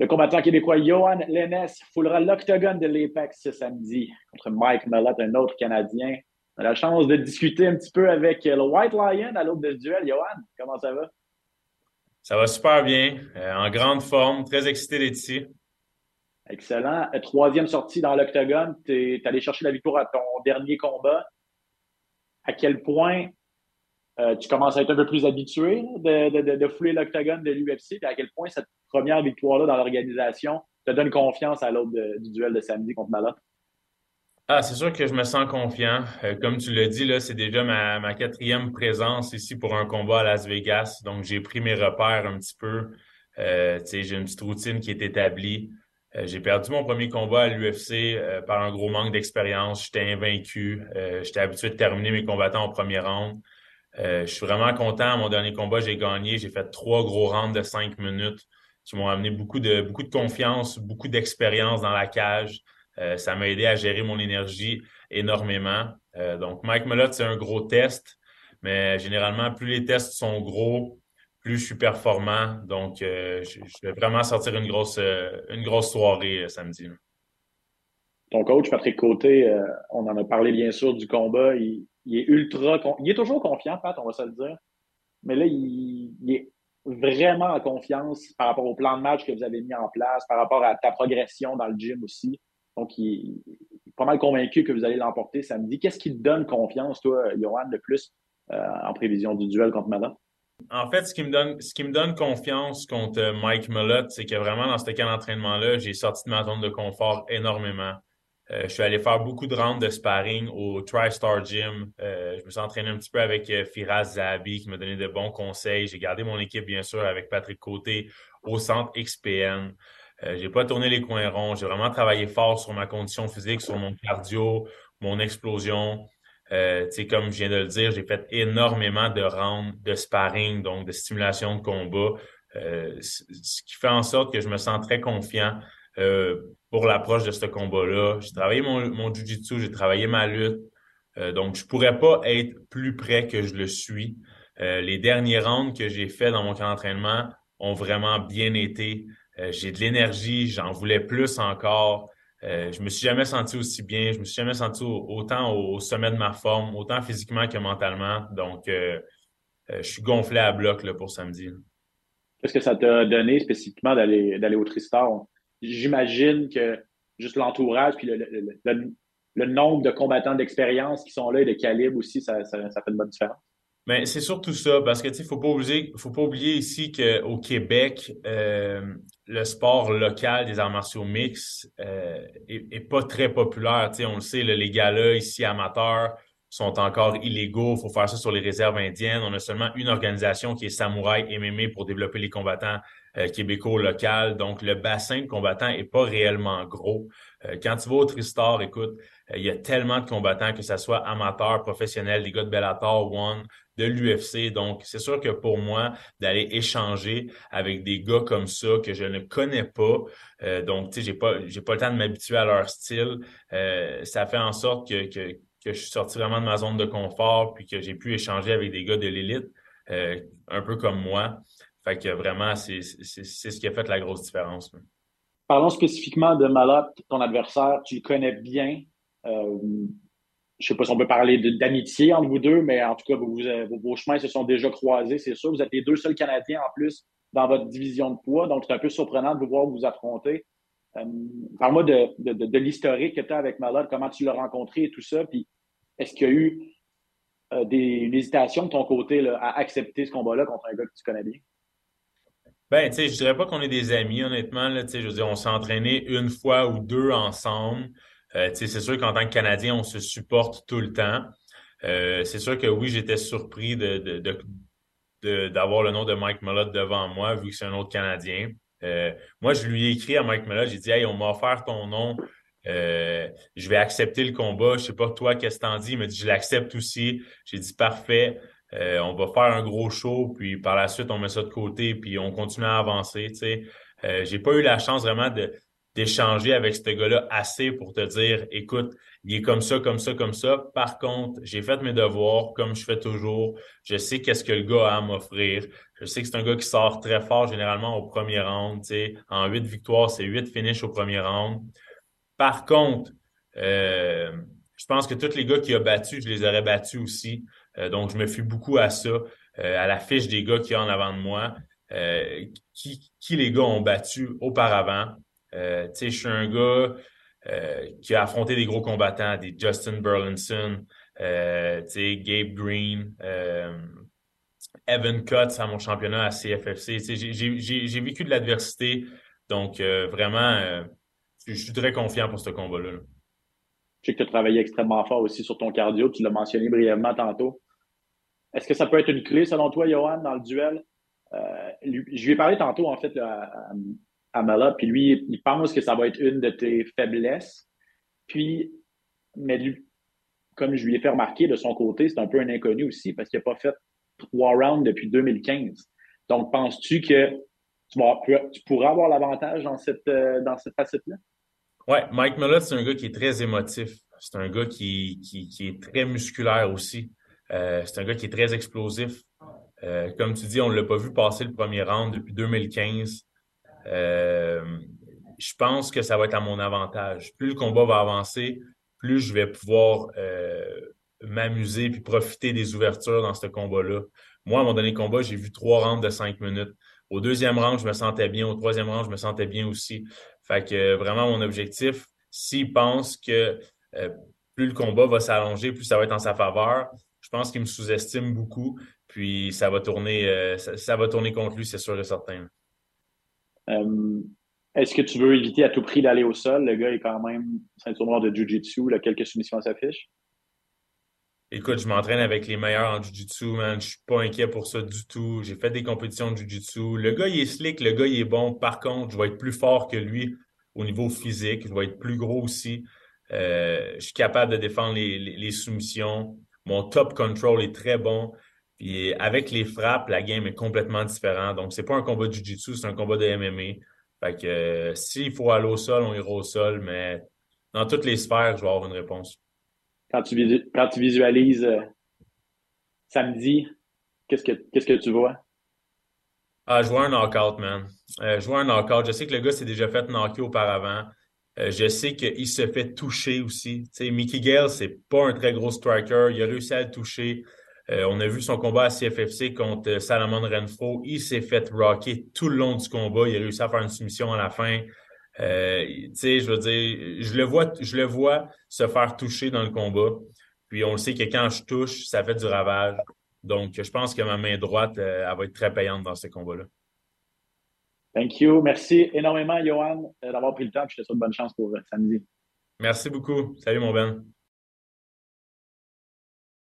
Le combattant québécois Johan Lennes foulera l'octogone de l'Apex ce samedi contre Mike Mellott, un autre Canadien. On a la chance de discuter un petit peu avec le White Lion à l'aube de ce duel. Johan, comment ça va? Ça va super bien, euh, en grande forme, très excité d'être ici. Excellent. Euh, troisième sortie dans l'octogone, tu es allé chercher la victoire à ton dernier combat. À quel point euh, tu commences à être un peu plus habitué de, de, de, fouler l'octogone de l'UFC, et à quel point cette première victoire-là dans l'organisation te donne confiance à l'aube du duel de samedi contre Malot? Ah, c'est sûr que je me sens confiant. Euh, comme tu l'as dit, là, c'est déjà ma, ma, quatrième présence ici pour un combat à Las Vegas. Donc, j'ai pris mes repères un petit peu. Euh, j'ai une petite routine qui est établie. Euh, j'ai perdu mon premier combat à l'UFC par un gros manque d'expérience. J'étais invaincu. J'étais habitué de terminer mes combattants au premier round. je suis vraiment content. Mon dernier combat, j'ai gagné. J'ai fait trois gros rounds de cinq minutes qui m'ont amené beaucoup de, beaucoup de confiance, beaucoup d'expérience dans la cage. Euh, ça m'a aidé à gérer mon énergie énormément. Euh, donc, Mike Mellott, c'est un gros test, mais généralement, plus les tests sont gros, plus je suis performant. Donc, euh, je, vais vraiment sortir une grosse, une grosse soirée samedi. Ton coach, Patrick Côté, on en a parlé bien sûr du combat. Il, est ultra. Il est toujours confiant, Pat, on va se le dire. Mais là, il, est vraiment en confiance par rapport au plan de match que vous avez mis en place, par rapport à ta progression dans le gym aussi. Donc, il, est pas mal convaincu que vous allez l'emporter samedi. Qu'est-ce qui te donne confiance, toi, Johan, de plus euh, en prévision du duel contre Malot? En fait, ce qui me donne, ce qui me donne confiance contre Mike Mullott, c'est que vraiment dans ce cas d'entraînement-là, j'ai sorti de ma zone de confort énormément. Euh, je suis allé faire beaucoup de rounds de sparring au TriStar Gym. Euh, je me suis entraîné un petit peu avec Firas Zahabi qui m'a donné de bons conseils. J'ai gardé mon équipe, bien sûr, avec Patrick Côté au centre XPN. Euh, j'ai pas tourné les coins ronds. J'ai vraiment travaillé fort sur ma condition physique, sur mon cardio, mon explosion. Euh, comme je viens de le dire, j'ai fait énormément de rounds de sparring, donc de stimulation de combat, euh, ce qui fait en sorte que je me sens très confiant euh, pour l'approche de ce combat-là. J'ai travaillé mon, mon j'ai travaillé ma lutte, euh, donc je pourrais pas être plus près que je le suis. les derniers rounds que j'ai fait dans mon camp d'entraînement ont vraiment bien été. Euh, j'ai de l'énergie, j'en voulais plus encore. Euh, je me suis jamais senti aussi bien, je me suis jamais senti autant au, sommet de ma forme, autant physiquement que mentalement. Donc, euh, je suis gonflé à bloc là, pour samedi. Qu'est-ce que ça t'a donné spécifiquement d'aller d'aller au Tristar? J'imagine que juste l'entourage puis le, nombre de combattants d'expérience qui sont là et de calibre aussi, ça, ça, fait une bonne différence. Mais c'est surtout ça, parce que tu faut pas oublier, faut pas oublier ici qu'au Québec, euh, le sport local des arts martiaux mix euh, est, pas très populaire. On le sait, les gars-là ici amateurs sont encore illégaux. Il faut faire ça sur les réserves indiennes. On a seulement une organisation qui est Samouraï MMA pour développer les combattants euh, québécois locaux. Donc, le bassin de combattants est pas réellement gros. Euh, quand tu vas au Tristar, écoute, euh, il y a tellement de combattants, que ce soit amateurs, professionnels, des gars de Bellator, One, de l'UFC. Donc, c'est sûr que pour moi, d'aller échanger avec des gars comme ça que je ne connais pas, euh, donc, tu sais, j'ai pas, j'ai pas le temps de m'habituer à leur style, euh, ça fait en sorte que, que, que, je suis sorti vraiment de ma zone de confort, puis que j'ai pu échanger avec des gars de l'élite, un peu comme moi. Fait que vraiment, c'est, ce qui a fait la grosse différence. Parlons spécifiquement de Malot, ton adversaire. Tu le connais bien. Euh, je sais pas si on peut parler d'amitié entre vous deux, mais en tout cas, vos, chemins se sont déjà croisés, c'est sûr. Vous êtes les deux seuls Canadiens en plus dans votre division de poids, donc c'est un peu surprenant de vous voir vous affronter. Euh, Parle-moi de, de, de, l'historique que tu as avec Malade, comment tu l'as rencontré et tout ça, puis est-ce qu'il y a eu euh, des, une hésitation de ton côté à accepter ce combat-là contre un gars que tu connais bien? Ben, tu sais, je dirais pas qu'on est des amis, honnêtement. Là, je veux dire, on s'est entraîné une fois ou deux ensemble. Euh, c'est sûr qu'en tant que Canadien, on se supporte tout le temps. Euh, c'est sûr que oui, j'étais surpris de, d'avoir le nom de Mike Mullott devant moi, vu que c'est un autre Canadien. Euh, moi, je lui ai écrit à Mike Mullott, j'ai dit Hey, on m'a offert ton nom. Je vais accepter le combat. Je sais pas toi, qu'est-ce que t'en dis? Il m'a dit je l'accepte aussi. J'ai dit parfait. On va faire un gros show, puis par la suite, on met ça de côté, puis on continue à avancer. Tu sais. j'ai pas eu la chance vraiment d'échanger avec ce gars-là assez pour te dire, écoute, il est comme ça, comme ça, comme ça. Par contre, j'ai fait mes devoirs comme je fais toujours. Je sais qu'est-ce que le gars a à m'offrir. Je sais que c'est un gars qui sort très fort généralement au premier round. sais, En huit victoires, c'est huit finishes au premier round. Par contre, euh, je pense que tous les gars qui a battu, je les aurais battus aussi. Euh, donc, je me fie beaucoup à ça, euh, à la fiche des gars qui y a en avant de moi. qui, qui les gars ont battu auparavant? Euh, tu sais, je suis un gars qui a affronté des gros combattants, des Justin Burlinson, tu sais, Gabe Green, Evan Cutts à mon championnat à CFFC. J'ai vécu de l'adversité, donc vraiment, je suis très confiant pour ce combat-là. Je sais que tu as travaillé extrêmement fort aussi sur ton cardio. Tu l'as mentionné brièvement tantôt. Est-ce que ça peut être une clé, selon toi, Johan, dans le duel? Euh, je lui ai parlé tantôt, en fait, à, à Mala, puis lui, il pense que ça va être une de tes faiblesses. Puis, mais lui, comme je lui ai fait remarquer de son côté, c'est un peu un inconnu aussi parce qu'il n'a pas fait trois rounds depuis 2015. Donc, penses-tu que tu, tu pourras avoir l'avantage dans cette, euh, dans cette facette-là? Ouais, Mike Mullett, c'est un gars qui est très émotif. C'est un gars qui, qui, est très musculaire aussi. Euh, c'est un gars qui est très explosif. Euh, comme tu dis, on ne l'a pas vu passer le premier round depuis 2015. Euh, je pense que ça va être à mon avantage. Plus le combat va avancer, plus je vais pouvoir m'amuser puis profiter des ouvertures dans ce combat-là. Moi, à mon dernier combat, j'ai vu trois rounds de cinq minutes. Au deuxième round, je me sentais bien. Au troisième round, je me sentais bien aussi. Fait que euh, vraiment, mon objectif, s'il pense que euh, plus le combat va s'allonger, plus ça va être en sa faveur, je pense qu'il me sous-estime beaucoup. Puis ça va tourner, euh, ça, va tourner contre lui, c'est sûr et certain. Est-ce que tu veux éviter à tout prix d'aller au sol? Le gars est quand même ceinture noire de Jiu-Jitsu, il a quelques soumissions à sa fiche. Écoute, je m'entraîne avec les meilleurs en Jiu-Jitsu, man. Je suis pas inquiet pour ça du tout. J'ai fait des compétitions de Jiu-Jitsu. Le gars, il est slick, le gars, il est bon. Par contre, je vais être plus fort que lui au niveau physique. Je vais être plus gros aussi. Euh, je suis capable de défendre les, soumissions. Mon top control est très bon. Puis avec les frappes, la game est complètement différente. Donc, c'est pas un combat de Jiu-Jitsu, c'est un combat de MMA. Fait que euh, s'il faut aller au sol, on ira au sol, mais dans toutes les sphères, je vais avoir une réponse quand tu, quand tu visualises euh, samedi, qu'est-ce que, que tu vois? Ah, vois un knockout, man. Euh, vois un knockout. Je sais que le gars s'est déjà fait knocker auparavant. Euh, je sais qu'il se fait toucher aussi. Mickey Gale, c'est pas un très gros striker. Il a réussi à le toucher. on a vu son combat à CFFC contre Salomon Renfro. Il s'est fait rocker tout le long du combat. Il a réussi à faire une soumission à la fin. Euh, tu sais, je veux dire, je le vois, je le vois se faire toucher dans le combat. Puis on le sait que quand je touche, ça fait du ravage. Donc, je pense que ma main droite, euh, elle va être très payante dans ce combat-là. Thank you. Merci énormément, Johan, euh, d'avoir pris le temps. Je te souhaite bonne chance pour samedi. Merci beaucoup. Salut, mon Ben.